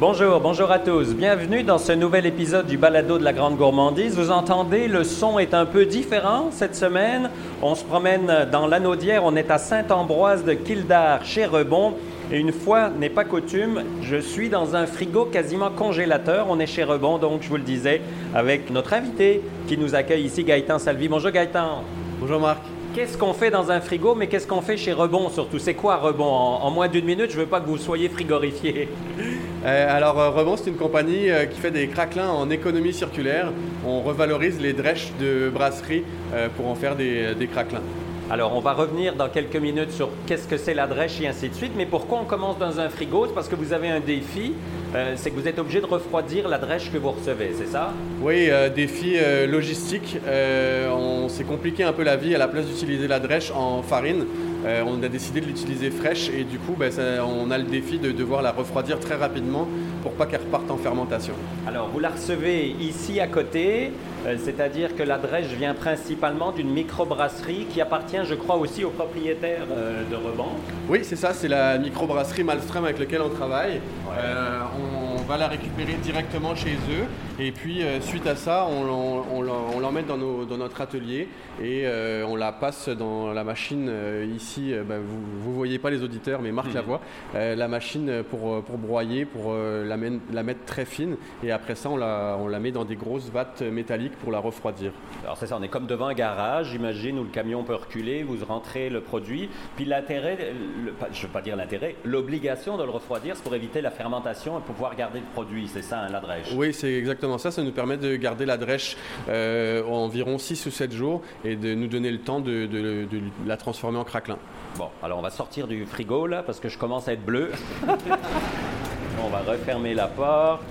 Bonjour, bonjour à tous. Bienvenue dans ce nouvel épisode du Balado de la Grande Gourmandise. Vous entendez, le son est un peu différent cette semaine. On se promène dans l'Anaudière, on est à Saint-Ambroise de Kildare, chez Rebond. Et une fois n'est pas coutume, je suis dans un frigo quasiment congélateur. On est chez Rebond, donc je vous le disais, avec notre invité qui nous accueille ici, Gaëtan Salvi. Bonjour Gaëtan. Bonjour Marc. Qu'est-ce qu'on fait dans un frigo, mais qu'est-ce qu'on fait chez Rebond surtout? C'est quoi Rebond? En, moins d'une minute, je veux pas que vous soyez frigorifié. Euh, alors euh, Rebond, c'est une compagnie euh, qui fait des craquelins en économie circulaire. On revalorise les drèches de brasserie pour en faire des, craquelins. Alors, on va revenir dans quelques minutes sur qu'est-ce que c'est la drèche et ainsi de suite. Mais pourquoi on commence dans un frigo? C'est parce que vous avez un défi. C'est que vous êtes obligé de refroidir la drèche que vous recevez, c'est ça? Oui, défi logistique. on s'est compliqué un peu la vie à la place d'utiliser la drèche en farine. Euh, on a décidé de l'utiliser fraîche et du coup, ben, on a le défi de devoir la refroidir très rapidement pour pas qu'elle reparte en fermentation. Alors, vous la recevez ici à côté, euh, c'est-à-dire que la drèche vient principalement d'une microbrasserie qui appartient, je crois, aussi au propriétaire euh, de Rebond. Oui, c'est ça, c'est la microbrasserie Malmström avec laquelle on travaille. on va la récupérer directement chez eux et puis suite à ça, on, l'emmène dans, dans, notre atelier et on la passe dans la machine ici euh, ben, vous ne voyez pas les auditeurs, mais Marc la mhm. voit, euh, la machine pour, euh, pour broyer, pour la, la, mettre très fine. Et après ça, on la, on la met dans des grosses vattes métalliques pour la refroidir. Alors c'est ça, on est comme devant un garage, j'imagine, où le camion peut reculer, vous rentrez le produit. Puis l'intérêt, je ne veux pas dire l'intérêt, l'obligation de le refroidir, c'est pour éviter la fermentation et pouvoir garder le produit. C'est ça, hein, la drèche. Oui, c'est exactement ça. Ça nous permet de garder la drèche environ 6 ou 7 jours et de nous donner le temps de, de, de la transformer en craquelin. Bon, alors on va sortir du frigo là parce que je commence à être bleu. on va refermer la porte.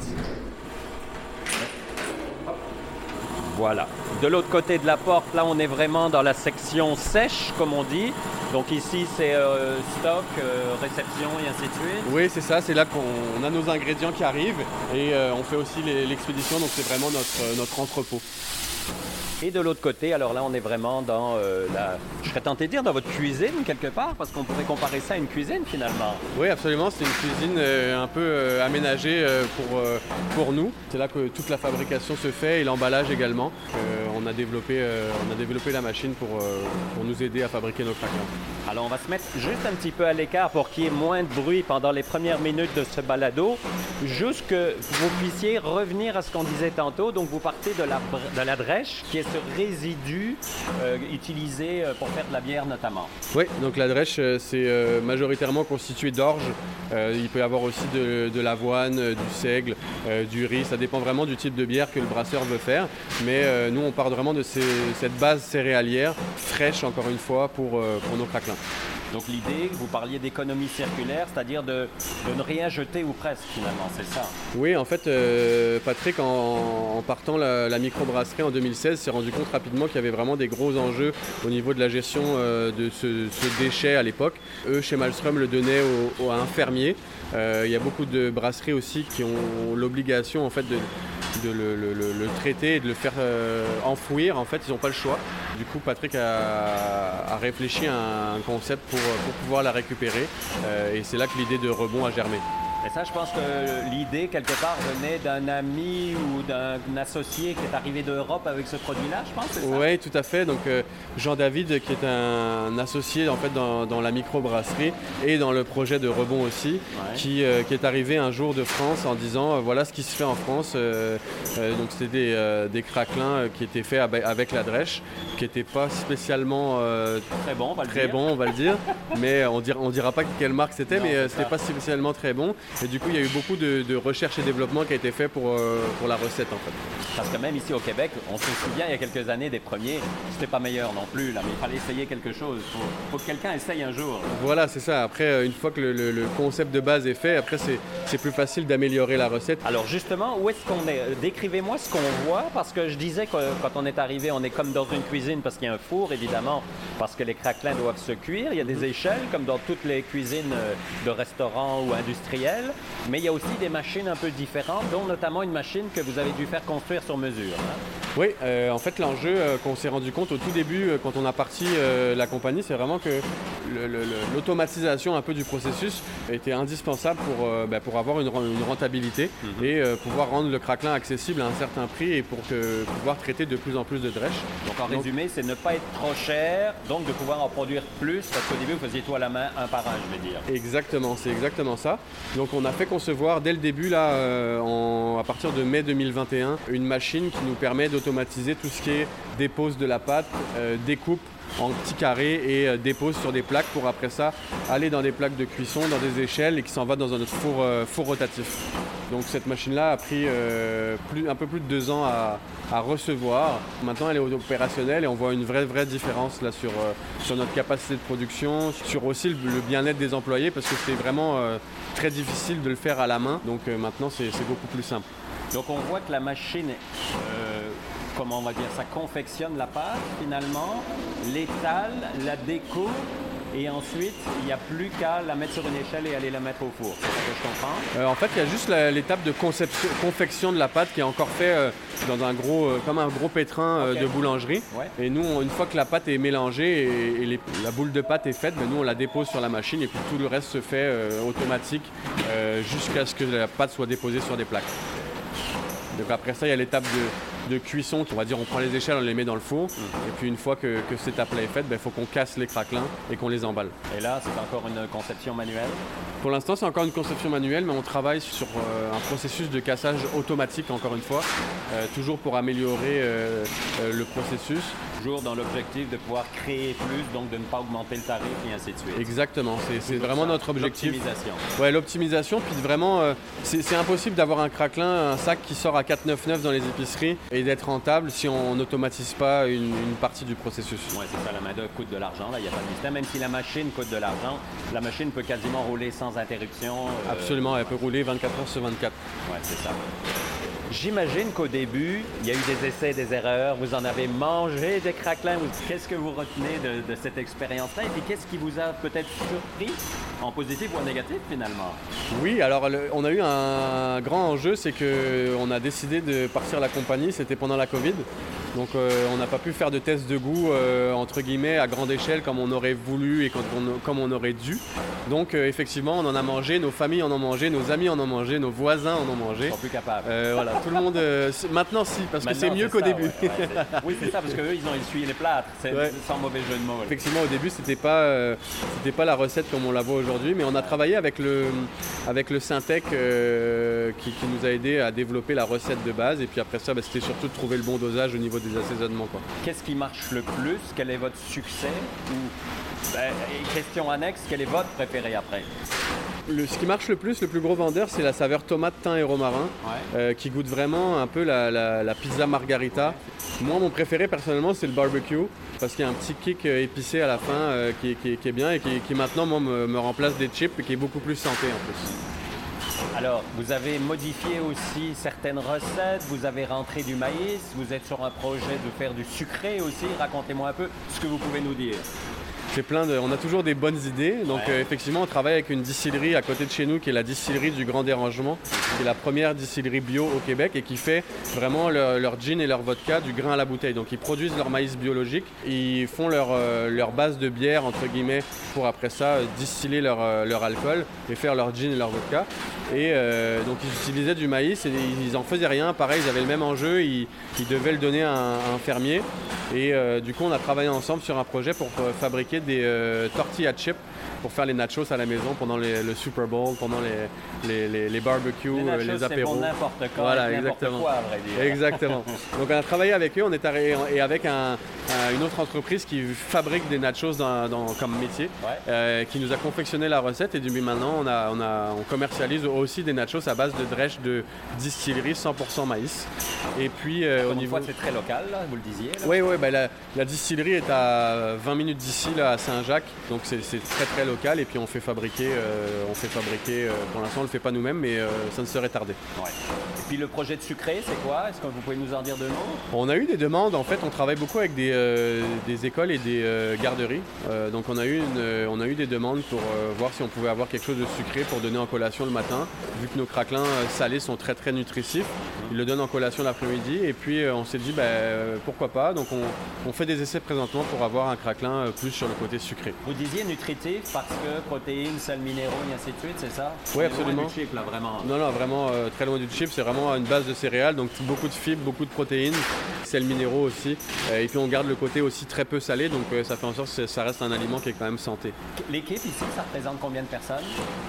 Voilà. De l'autre côté de la porte, là, on est vraiment dans la section sèche, comme on dit. Donc ici, c'est euh, stock, euh, réception et ainsi de suite. Oui, c'est ça. C'est là qu'on a nos ingrédients qui arrivent et euh, on fait aussi l'expédition. Donc c'est vraiment notre, notre entrepôt. Et de l'autre côté, alors là, on est vraiment dans euh, la. Je serais tenté de dire dans votre cuisine, quelque part, parce qu'on pourrait comparer ça à une cuisine finalement. Oui, absolument. C'est une cuisine euh, un peu euh, aménagée pour, pour nous. C'est là que toute la fabrication se fait et l'emballage également. On, a développé, on a développé la machine pour, pour nous aider à fabriquer nos craquelins. Alors, on va se mettre juste un petit peu à l'écart pour qu'il y ait moins de bruit pendant les premières minutes de ce balado, juste que vous puissiez revenir à ce qu'on disait tantôt. Donc, vous partez de la, de la drèche, qui est ce résidu euh, utilisé euh, pour faire de la bière notamment. Oui, donc la drèche, euh, c'est majoritairement constitué d'orge. il peut y avoir aussi de, l'avoine, du seigle, du riz. Ça dépend vraiment du type de bière que le brasseur veut faire. Mais nous, on part vraiment de cette base céréalière, fraîche encore une fois, pour, pour nos craquelins. Donc l'idée, vous parliez d'économie circulaire, c'est-à-dire de, ne rien jeter ou presque finalement, c'est ça? Oui, en fait, euh, Patrick, en, partant la, la, microbrasserie en 2016, s'est rendu compte rapidement qu'il y avait vraiment des gros enjeux au niveau de la gestion euh, de ce, déchet à l'époque. Eux, chez Malmström, le donnaient à un fermier. Euh, il y a beaucoup de brasseries aussi qui ont l'obligation en fait de de le, traiter et de le faire euh, enfouir. En fait, ils n'ont pas le choix. Du coup, Patrick a, réfléchi à un concept pour, pouvoir la récupérer. Euh, et c'est là que l'idée de rebond a germé. Et ça, je pense que l'idée, quelque part, venait d'un ami ou d'un associé qui est arrivé d'Europe avec ce produit-là, je pense, Oui, tout à fait. Donc, euh, Jean-David, qui est un, associé, en fait, dans, la microbrasserie et dans le projet de Rebond aussi, qui, euh, qui, est arrivé un jour de France en disant, euh, voilà ce qui se fait en France. donc, c'était des, des, craquelins qui étaient faits avec la drèche, qui n'étaient pas spécialement très bon, on va le dire. Bon, on va le dire. mais on dira, on dira pas quelle marque c'était, mais c'était pas spécialement très bon. Et du coup, il y a eu beaucoup de, recherche et développement qui a été fait pour, euh, pour la recette en fait. Parce que même ici au Québec, on se souvient il y a quelques années des premiers, c'était pas meilleur non plus, là, mais il fallait essayer quelque chose. Il faut, que quelqu'un essaye un jour. Voilà, c'est ça. Après, euh, une fois que le, concept de base est fait, après, c'est plus facile d'améliorer la recette. Alors justement, où est-ce qu'on est, Décrivez-moi ce qu'on voit, parce que je disais que quand on est arrivé, on est comme dans une cuisine, parce qu'il y a un four, évidemment, parce que les craquelins doivent se cuire. Il y a des mhm. échelles, comme dans toutes les cuisines euh, de restaurants ou industriels. Mais il y a aussi des machines un peu différentes, dont notamment une machine que vous avez dû faire construire sur mesure. Hein. Oui, euh, en fait l'enjeu euh, qu'on s'est rendu compte au tout début euh, quand on a parti la compagnie, c'est vraiment que l'automatisation un peu du processus était indispensable pour, bah, pour avoir une, ren- une rentabilité Mhm. et pouvoir rendre le craquelin accessible à un certain prix et pour que, pouvoir traiter de plus en plus de drèches. Donc en Donc- résumé, c'est ne pas être trop cher, donc de pouvoir en produire plus, parce qu'au début, vous faisiez tout à la main, un par un, je vais dire. Exactement, c'est exactement ça. Donc on a fait concevoir dès le début, là, en- à partir de mai 2021, une machine qui nous permet d'automatiser tout ce qui est dépose de la pâte, euh, découpe en petits carrés et euh, dépose sur des plaques pour après ça aller dans des plaques de cuisson, dans des échelles et qui s'en va dans un autre four, euh, rotatif. Donc cette machine-là a pris plus- un peu plus de deux ans à, recevoir. Maintenant elle est opérationnelle et on voit une vraie vraie différence là sur, sur notre capacité de production, sur aussi le, bien-être des employés parce que c'était vraiment très difficile de le faire à la main. Donc maintenant c'est c'est beaucoup plus simple. Donc on voit que la machine, comment on va dire, ça confectionne la pâte finalement, l'étale, la découpe, et ensuite il n'y a plus qu'à la mettre sur une échelle et aller la mettre au four. Je comprends. Euh, en fait, il y a juste l'étape de conception- confection de la pâte qui est encore fait euh, dans un gros, euh, comme un gros pétrin euh, de boulangerie. Ouais. Et nous, on- une fois que la pâte est mélangée et, et les- la boule de pâte est faite, ben, nous on la dépose sur la machine et puis tout le reste se fait automatique jusqu'à ce que la pâte soit déposée sur des plaques. Donc après ça, il y a l'étape de, de cuisson. On va dire, on prend les échelles, on les met dans le four. Et puis une fois que, que cette étape-là est faite, il faut qu'on casse les craquelins et qu'on les emballe. Et là, c'est encore une conception manuelle? Pour l'instant, c'est encore une conception manuelle, mais on travaille sur euh, un processus de cassage automatique, encore une fois, euh, toujours pour améliorer euh, le processus. Toujours dans l'objectif de pouvoir créer plus, donc de ne pas augmenter le tarif et ainsi de suite. Exactement, c'est- vraiment ça, notre objectif. l'optimisation. Ouais, l'optimisation, puis vraiment, euh, c'est impossible d'avoir un craquelin, un sac qui sort à 4,99 dans les épiceries et d'être rentable si on n'automatise pas une, une partie du processus. Oui, c'est ça, la main-d'œuvre coûte de l'argent, là, il n'y a pas de mystère. Même si la machine coûte de l'argent, la machine peut quasiment rouler sans interruption. euh, Absolument, elle peut rouler 24 heures sur 24. Ouais, c'est ça. J'imagine qu'au début, il y a eu des essais, des erreurs, vous en avez mangé des craquelins. Qu'est-ce que vous retenez de, cette expérience-là? Et puis qu'est-ce qui vous a peut-être surpris, en positif ou en négatif finalement? Oui, alors on a eu un grand enjeu, c'est que on a décidé de partir la compagnie, c'était pendant la Covid. Donc euh, on n'a pas pu faire de tests de goût euh, entre guillemets à grande échelle comme on aurait voulu et quand on- comme on aurait dû. Donc euh, effectivement on en a mangé, nos familles en ont mangé, nos amis en ont mangé, nos voisins en ont mangé. Ils sont plus capables. Voilà, tout le monde. maintenant si, parce que c'est mieux qu'au début. ouais, ouais, c'est- oui, c'est ça, parce qu'eux, ils ont essuyé les plâtres. C'est Ouais. sans mauvais jeu de mots. là. Effectivement, au début, c'était pas, c'était pas la recette comme on la voit aujourd'hui, mais on a travaillé avec le, avec le Syntec qui, qui nous a aidé à développer la recette de base. Et puis après ça, bah, c'était surtout de trouver le bon dosage au niveau des assaisonnements. Quoi. Qu'est-ce qui marche le plus? Quel est votre succès? Ou, ben, et question annexe, quel est votre préféré après? Le, ce qui marche le plus, le plus gros vendeur, c'est la saveur tomate, thym et romarin, Ouais. euh, qui goûte vraiment un peu la, la- la pizza margarita. Moi, mon préféré personnellement, c'est le barbecue, parce qu'il y a un petit kick euh, épicé à la fin euh, qui, qui- qui est bien et qui, qui maintenant moi, me, me remplace des chips et qui est beaucoup plus santé en plus. Alors, vous avez modifié aussi certaines recettes, vous avez rentré du maïs, vous êtes sur un projet de faire du sucré aussi. Racontez-moi un peu ce que vous pouvez nous dire. Plein de, on a toujours des bonnes idées. Donc Ouais. euh, effectivement, on travaille avec une distillerie à côté de chez nous, qui est la distillerie du Grand Dérangement, qui est la première distillerie bio au Québec et qui fait vraiment leur, leur gin et leur vodka du grain à la bouteille. Donc ils produisent leur maïs biologique, ils font leur, euh, leur base de bière entre guillemets pour après ça euh, distiller leur, leur alcool et faire leur gin et leur vodka. Et donc ils utilisaient du maïs et ils en faisaient rien. Pareil, ils avaient le même enjeu, ils, ils devaient le donner à un, à un fermier. Et du coup, on a travaillé ensemble sur un projet pour fabriquer des euh, tortillas chips pour faire les nachos à la maison pendant les- le Super Bowl, pendant les, les, les- barbecues, Les euh, nachos, les apéros. pour n'importe quoi, Voilà, exactement. quoi, à vrai dire. Exactement. Donc on a travaillé avec eux, on est arri- et avec un- un- une autre entreprise qui fabrique des nachos dans- dans- comme métier, Ouais. euh, qui nous a confectionné la recette et depuis maintenant on, a, on, a- on commercialise aussi des nachos à base de drèche de distillerie 100% maïs. Et puis euh, au niveau... c'est très local, là, vous le disiez. là. Oui, oui, bah, la, la distillerie est à 20 minutes d'ici, là, à Saint-Jacques. Donc c'est c'est très très et puis on fait fabriquer, euh, on fait fabriquer. euh, pour l'instant, on le fait pas nous-mêmes, mais euh, ça ne serait tardé. Puis le projet de sucré, c'est quoi? Est-ce que vous pouvez nous en dire de nous On a eu des demandes, en fait, on travaille beaucoup avec des, euh, des écoles et des euh, garderies. Euh, donc on a, eu une, on a eu des demandes pour voir si on pouvait avoir quelque chose de sucré pour donner en collation le matin, vu que nos craquelins salés sont très très nutritifs. Ils le donnent en collation l'après-midi et puis on s'est dit ben, pourquoi pas? Donc on, on, fait des essais présentement pour avoir un craquelin plus sur le côté sucré. Vous disiez nutritif parce que protéines, sels minéraux et ainsi de suite, c'est ça? Oui, absolument. du chip, là, vraiment. Non, non, vraiment très loin du chip. C'est vraiment une base de céréales, donc beaucoup de fibres, beaucoup de protéines, sels minéraux aussi. et puis on garde le côté aussi très peu salé, donc ça fait en sorte que ça reste un aliment qui est quand même santé. L'équipe ici, ça représente combien de personnes?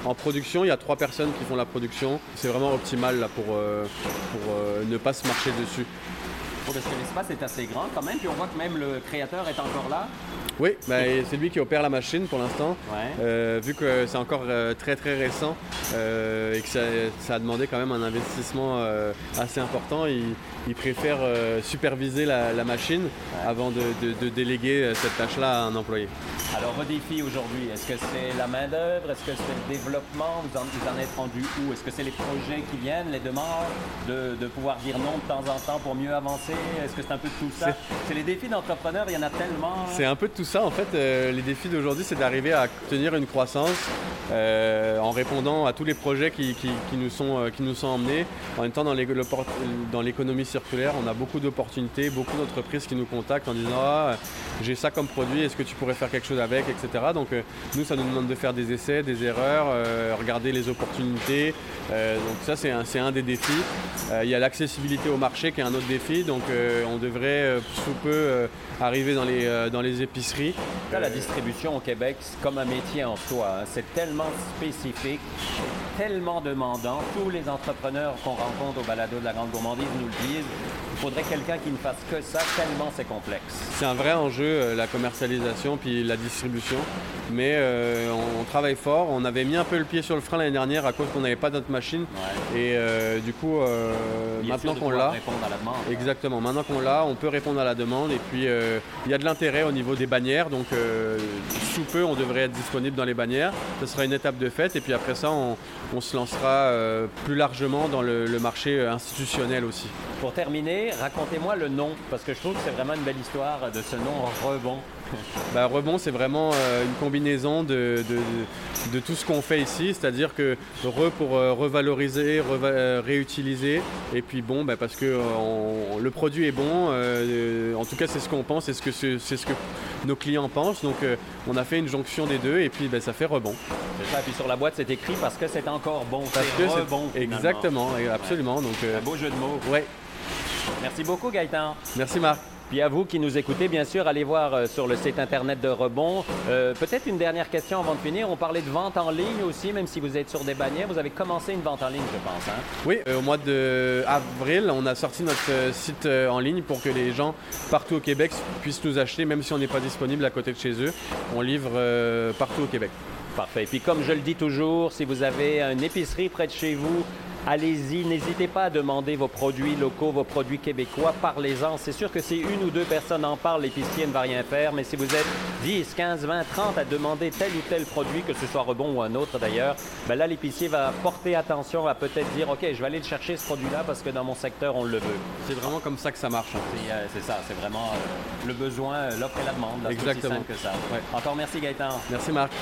En production, il y a trois personnes qui font la production. C'est vraiment optimal là, pour, pour ne pas se marcher dessus. Parce que l'espace est assez grand quand même, puis on voit que même le créateur est encore là. Oui, bah, c'est lui qui opère la machine pour l'instant. Euh, vu que c'est encore euh, très très récent euh, et que ça, a demandé quand même un investissement assez important, il, préfère superviser la, machine avant de, déléguer cette tâche-là à un employé. Alors vos défis aujourd'hui, est-ce que c'est la main-d'œuvre, est-ce que c'est le développement, vous en, en êtes rendu où? Est-ce que c'est les projets qui viennent, les demandes, de, de pouvoir dire non de temps en temps pour mieux avancer? Est-ce que c'est un peu de tout ça? C'est les défis d'entrepreneur, il y en a tellement. C'est un peu de tout ça. En fait, euh, les défis d'aujourd'hui, c'est d'arriver à tenir une croissance euh, en répondant à tous les projets qui, nous, sont, euh, qui nous sont emmenés. En même temps, dans l'économie circulaire, on a beaucoup d'opportunités, beaucoup d'entreprises qui nous contactent en disant ah, j'ai ça comme produit, est-ce que tu pourrais faire quelque chose avec, etc. Donc nous, ça nous demande de faire des essais, des erreurs, regarder les opportunités. donc ça, c'est un, un, des défis. il y a l'accessibilité au marché qui est un autre défi. Donc on devrait sous peu arriver dans les, dans les épiceries la distribution au Québec, c'est comme un métier en soi. Hein. C'est tellement spécifique, tellement demandant. Tous les entrepreneurs qu'on rencontre au balado de la Grande Gourmandise nous le disent. Il faudrait quelqu'un qui ne fasse que ça, tellement c'est complexe. C'est un vrai enjeu, euh, la commercialisation puis la distribution. Mais euh, on, travaille fort. On avait mis un peu le pied sur le frein l'année dernière à cause qu'on n'avait pas notre machine. Et euh, du coup, maintenant qu'on l'a. Exactement. Maintenant qu'on l'a, on peut répondre à la demande. Et puis, il y a de l'intérêt au niveau des bannières. Donc, sous peu, on devrait être disponible dans les bannières. Ce sera une étape de fête. Et puis après ça, on, se lancera plus largement dans le marché institutionnel aussi. Pour terminer, racontez-moi le nom, parce que je trouve que c'est vraiment une belle histoire de ce nom Rebond. Bah, rebond, c'est vraiment euh, une combinaison de, de, tout ce qu'on fait ici, c'est-à-dire que re pour euh, revaloriser, euh, réutiliser, et puis bon, bah, parce que le produit est bon, en tout cas c'est ce qu'on pense, c'est ce, que, c'est ce que nos clients pensent, donc on a fait une jonction des deux, et puis bah, ça fait rebond. Ça, puis sur la boîte c'est écrit parce que c'est encore bon, c'est rebond. Exactement, absolument. Donc, Un beau jeu de mots. Ouais. Merci beaucoup Gaëtan. Merci Marc. Puis à vous qui nous écoutez, bien sûr, allez voir euh, sur le site internet de Rebond. Euh, peut-être une dernière question avant de finir. On parlait de vente en ligne aussi, même si vous êtes sur des bannières. Vous avez commencé une vente en ligne, je pense. Hein? Oui, euh, au mois d'avril, on a sorti notre site en ligne pour que les gens partout au Québec puissent nous acheter, même si on n'est pas disponible à côté de chez eux. On livre partout au Québec. Parfait. Puis comme je le dis toujours, si vous avez une épicerie près de chez vous, Allez-y, n'hésitez pas à demander vos produits locaux, vos produits québécois, parlez-en. C'est sûr que si une ou deux personnes en parlent, l'épicier ne va rien faire, mais si vous êtes 10, 15, 20, 30 à demander tel ou tel produit, que ce soit Rebond ou un autre d'ailleurs, ben là, l'épicier va porter attention à peut-être dire, OK, je vais aller le chercher ce produit-là parce que dans mon secteur, on le veut. C'est vraiment comme ça que ça marche. Hein. Euh, c'est ça, c'est vraiment euh, le besoin, euh, l'offre et la demande. Exactement. que ça. Encore merci Gaëtan. Merci Marc.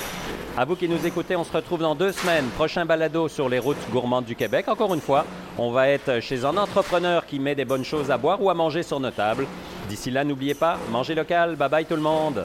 À vous qui nous écoutez, on se retrouve dans deux semaines. Prochain balado sur les routes gourmandes du Encore une fois, on va être chez un entrepreneur qui met des bonnes choses à boire ou à manger sur nos tables. D'ici là, n'oubliez pas, mangez local. Bye bye tout le monde.